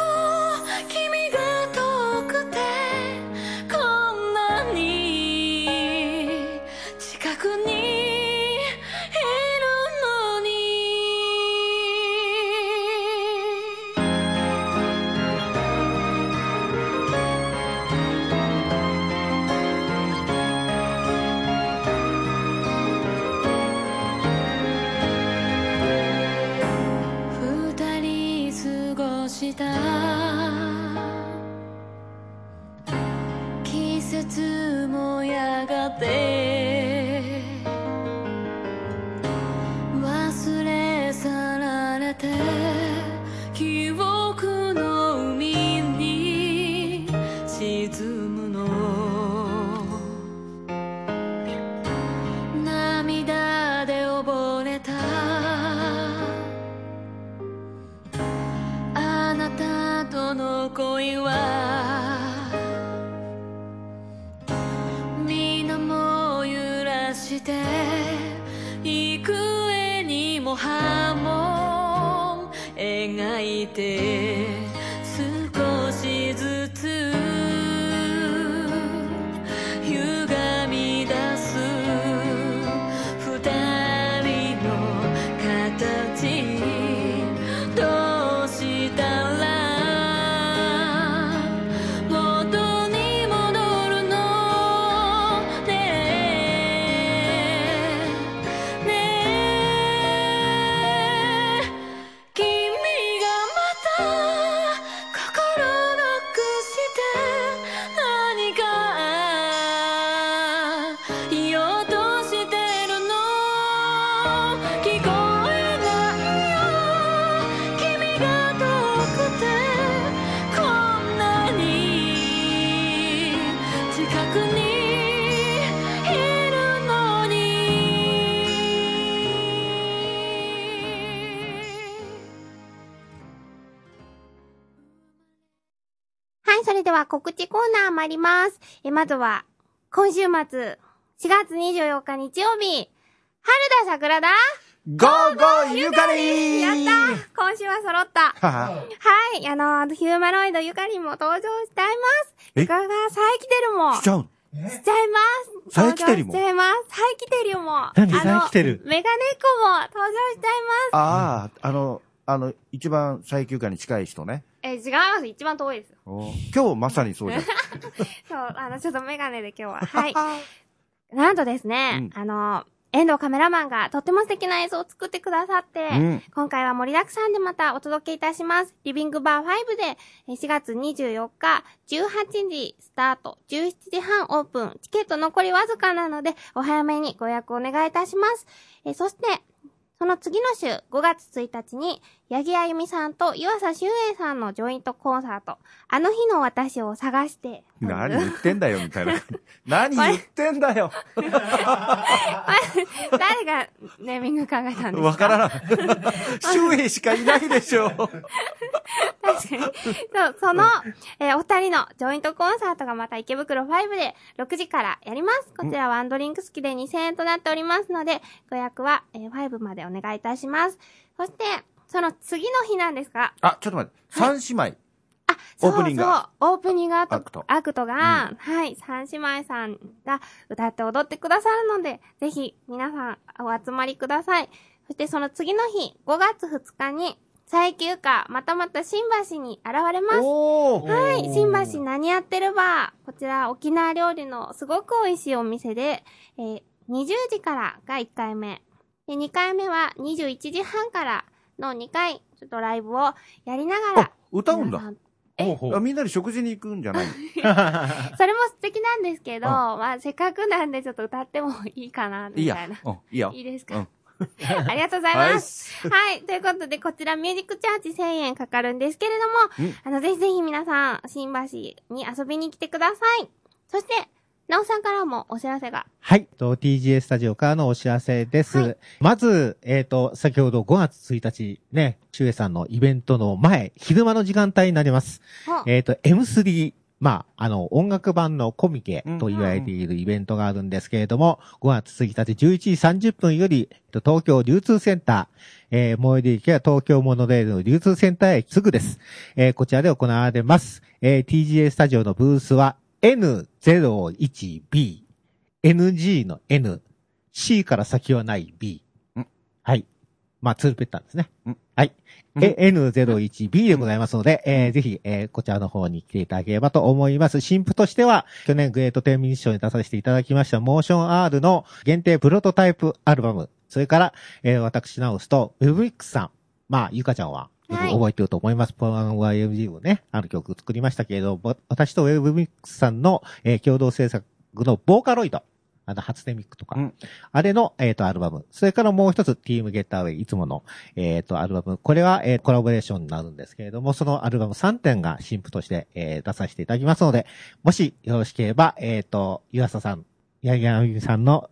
S1: 告知コーナー参ります。え、まずは、今週末、4月24日日曜日、春だ桜だ
S2: ゴーゴーゆかり
S1: やった今週は揃った。
S2: は
S1: い、あの、ヒューマノイドゆかりんも登場しちゃいます。
S2: え？
S1: がサイキテルも。
S2: しちゃう
S1: しちゃいます。
S2: サイキテルも
S1: しちゃいます。サイキテルも。
S5: 何？サイキテル
S1: メガネっ子も登場しちゃいます。
S2: ああ、あの、あの、一番最休暇に近い人ね。
S1: え、違います。一番遠いです。
S2: お今日まさにそうじゃん。
S1: そう、あの、ちょっとメガネで今日は。はい。なんとですね、あの、遠藤カメラマンがとっても素敵な映像を作ってくださって、
S2: うん
S1: 今回は盛りだくさんでまたお届けいたします。リビングバー5でえー4月24日18時スタート、17時半オープン、チケット残りわずかなのでお早めにご予約お願いいたします。えーそして、その次の週、5月1日に、八木あゆみさんと岩佐修英さんのジョイントコンサート、あの日の私を探して、
S2: 何言ってんだよ、みたいな。何言ってんだよ。
S1: ネーミング考えたんですか？
S2: わからない。周平しかいないでしょ。
S1: 確かに。そう、その、えーお二人のジョイントコンサートがまた池袋5で6時からやります。こちらワンドリンク付きで2000円となっておりますので、ご予約は、えー5までお願いいたします。そして、その次の日なんですが、
S2: あ、ちょっと待って。三姉妹。オープニング
S1: そう、オープニングアク
S2: ト
S1: アクトが、はい、三姉妹さんが歌って踊ってくださるので、ぜひ皆さんお集まりください。そしてその次の日、5月2日に、最休暇、またまた新橋に現れます。
S2: お
S1: はい、新橋何やってるバー。こちら沖縄料理のすごく美味しいお店で、えー20時からが1回目。で、2回目は21時半からの2回、ちょっとライブをやりながら、
S2: 歌うんだ。
S5: ほうほう
S2: あみんなで食事に行くんじゃない？
S1: それも素敵なんですけど、
S2: うん
S1: まあ、せっかくなんでちょっと歌ってもいいかな、みたいな。。
S2: うん、いいよ。
S1: いいですか？
S2: うん。
S1: ありがとうございます。はい。ということで、こちらミュージックチャージ1000円かかるんですけれども、
S2: うん
S1: あの、ぜひぜひ皆さん、新橋に遊びに来てください。そして、なおさんからもお知らせが。
S5: はい。と TGA スタジオからのお知らせです。まず、えっ、と、先ほど5月1日、ね、シュエさんのイベントの前、昼間の時間帯になります。
S1: は
S5: えっ、と、M3、まあ、あの、音楽版のコミケと言われているイベントがあるんですけれども、5月1日11時30分より、えっと東京流通センター、えー、最寄り駅は東京モノレールの流通センター駅すぐです。えーこちらで行われます。えー TGA スタジオのブースは N01B、NG の N、C から先はない B
S2: ん。
S5: はい。まあ、ツールペッターですね
S2: ん。
S5: はい。
S2: うん
S5: え N01B でございますので、えーぜひ、えーこちらの方に来ていただければと思います。新譜としては、去年グレートテンミニッションに出させていただきました、モーション R の限定プロトタイプアルバム。それから、えー私直すと、ウェブミックスさん。まあ、ゆかちゃんは、覚えてると思います。ポワン YMG をね、ある曲作りましたけれども、私とウェブミックスさんの、えー共同制作のボーカロイド。あの、初音ミックとか。
S2: うん
S5: あれの、えっ、と、アルバム。それからもう一つ、ティームゲッターウェイ、いつもの、えっ、と、アルバム。これは、えーコラボレーションになるんですけれども、そのアルバム3点が新譜として、えー出させていただきますので、もしよろしければ、えっ、と、湯浅さん、八木あゆみさんの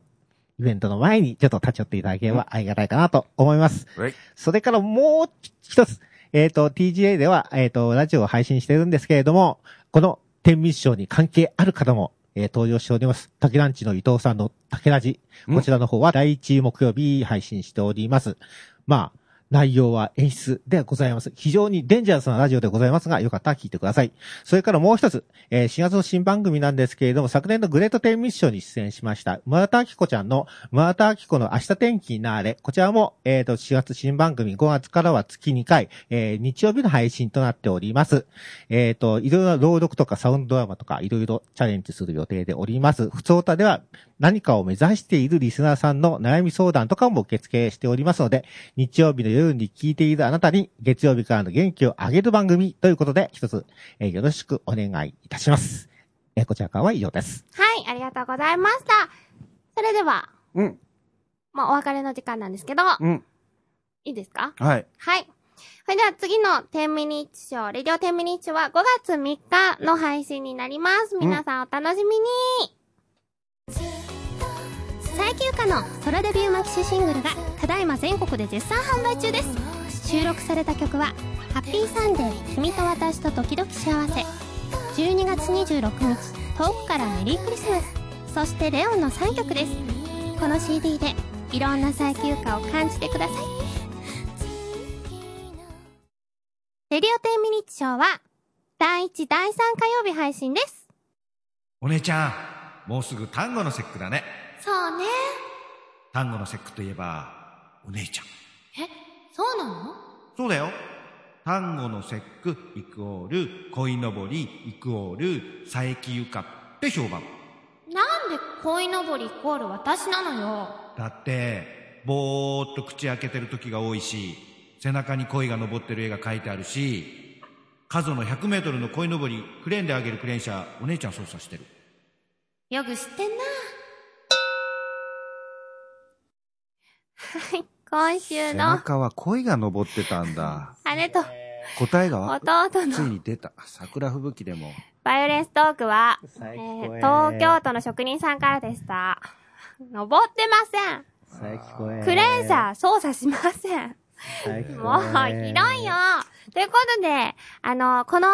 S5: イベントの前にちょっと立ち寄っていただければありがたいかなと思います。
S2: はい
S5: それからもう一つ、えっ、と、TGA では、えっ、と、ラジオを配信してるんですけれども、この天日賞に関係ある方も、えー登場しております。竹ランチの伊藤さんの竹ラジ。こちらの方は第1木曜日配信しております。まあ、内容は演出でございます。非常にデンジャラスなラジオでございますが、よかったら聞いてください。それからもう一つ、えー4月の新番組なんですけれども、昨年のグレートテンミッションに出演しました、村田明子ちゃんの村田明子の明日天気になれ。こちらも、えっ、と、4月新番組、5月からは月2回、えー日曜日の配信となっております。えっ、と、いろいろな朗読とかサウンドドラマとか、いろいろチャレンジする予定でおります。普通歌では何かを目指しているリスナーさんの悩み相談とかも受付しておりますので、日曜日の夜に聞いているあなたに月曜日からの元気を上げる番組ということで、一つ、えーよろしくお願いいたします。えーこちらからは以上です。
S1: はい、ありがとうございました。それでは、
S2: うん。
S1: まあ、お別れの時間なんですけど、
S2: うん。
S1: いいですか？
S2: はい。
S1: はい。それでは次の10ミニッチショー、レディオ10ミニッチは5月3日の配信になります。皆さんお楽しみに、
S7: 最休暇のソロデビューマキシシングルがただいま全国で絶賛販売中です。収録された曲は「ハッピーサンデー君と私と時々幸せ」12月26日遠くからメリークリスマス。そしてレオンの3曲です。この CD でいろんな最休暇を感じてください。
S1: レディオ10ミニッチショーは第1、第3火曜日配信です。
S2: お姉ちゃん、もうすぐ単語の節句だね。
S1: そうね。
S2: 単語の節句といえば、お姉ちゃん。
S1: え、そうなの？
S2: そうだよ。単語の節句イコール、鯉のぼりイコール、佐伯ゆかって評判。
S1: なんで鯉のぼりイコール私なのよ。
S2: だって、ぼーっと口開けてる時が多いし、背中に鯉が登ってる絵が描いてあるし、家族の100メートルの鯉のぼり、クレーンで上げるクレーン車、お姉ちゃん操作してる。
S1: よく知ってんな。はい、今週
S2: 背
S1: の
S2: 中は鯉が登ってたんだ。
S1: 姉と
S2: 答えがわ
S1: 弟
S2: つい
S1: の
S2: に出た。桜吹雪でも。
S1: バイオレンストークは、
S5: 最
S1: えー東京都の職人さんからでした。登ってません。クレーン車操作しません。もう、ひどいよ。ということで、あの、この、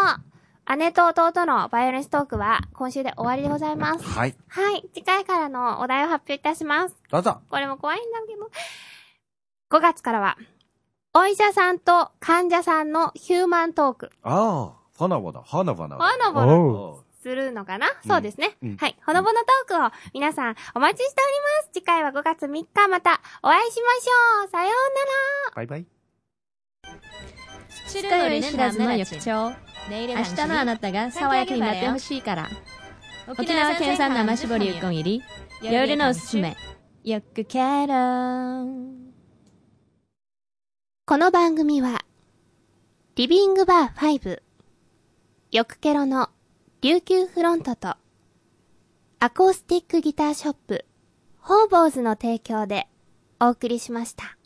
S1: 姉と弟のバイオレンストークは、今週で終わりでございます。
S2: はい。
S1: はい。次回からのお題を発表いたします。
S2: どうぞ。
S1: これも怖いんだけど。5月からは、お医者さんと患者さんのヒューマントーク。
S2: ああ、ほのぼの、ほのぼの。
S1: ほのぼの
S2: おう
S1: するのかな、
S2: うん
S1: そうですね。
S2: うん
S1: はい。ほのぼのトークを皆さんお待ちしております。次回は5月3日またお会いしましょう。さようなら。
S2: バイバイ。
S4: 知るのり知らずの翌朝
S10: 明
S4: 明日のあなたが爽やかになってほしいから。沖縄県産生搾りうこん入り夜のおすすめ。よくケロ
S1: この番組は、リビングバー5、よくケロの琉球フロントと、アコースティックギターショップ、ホーボーズの提供でお送りしました。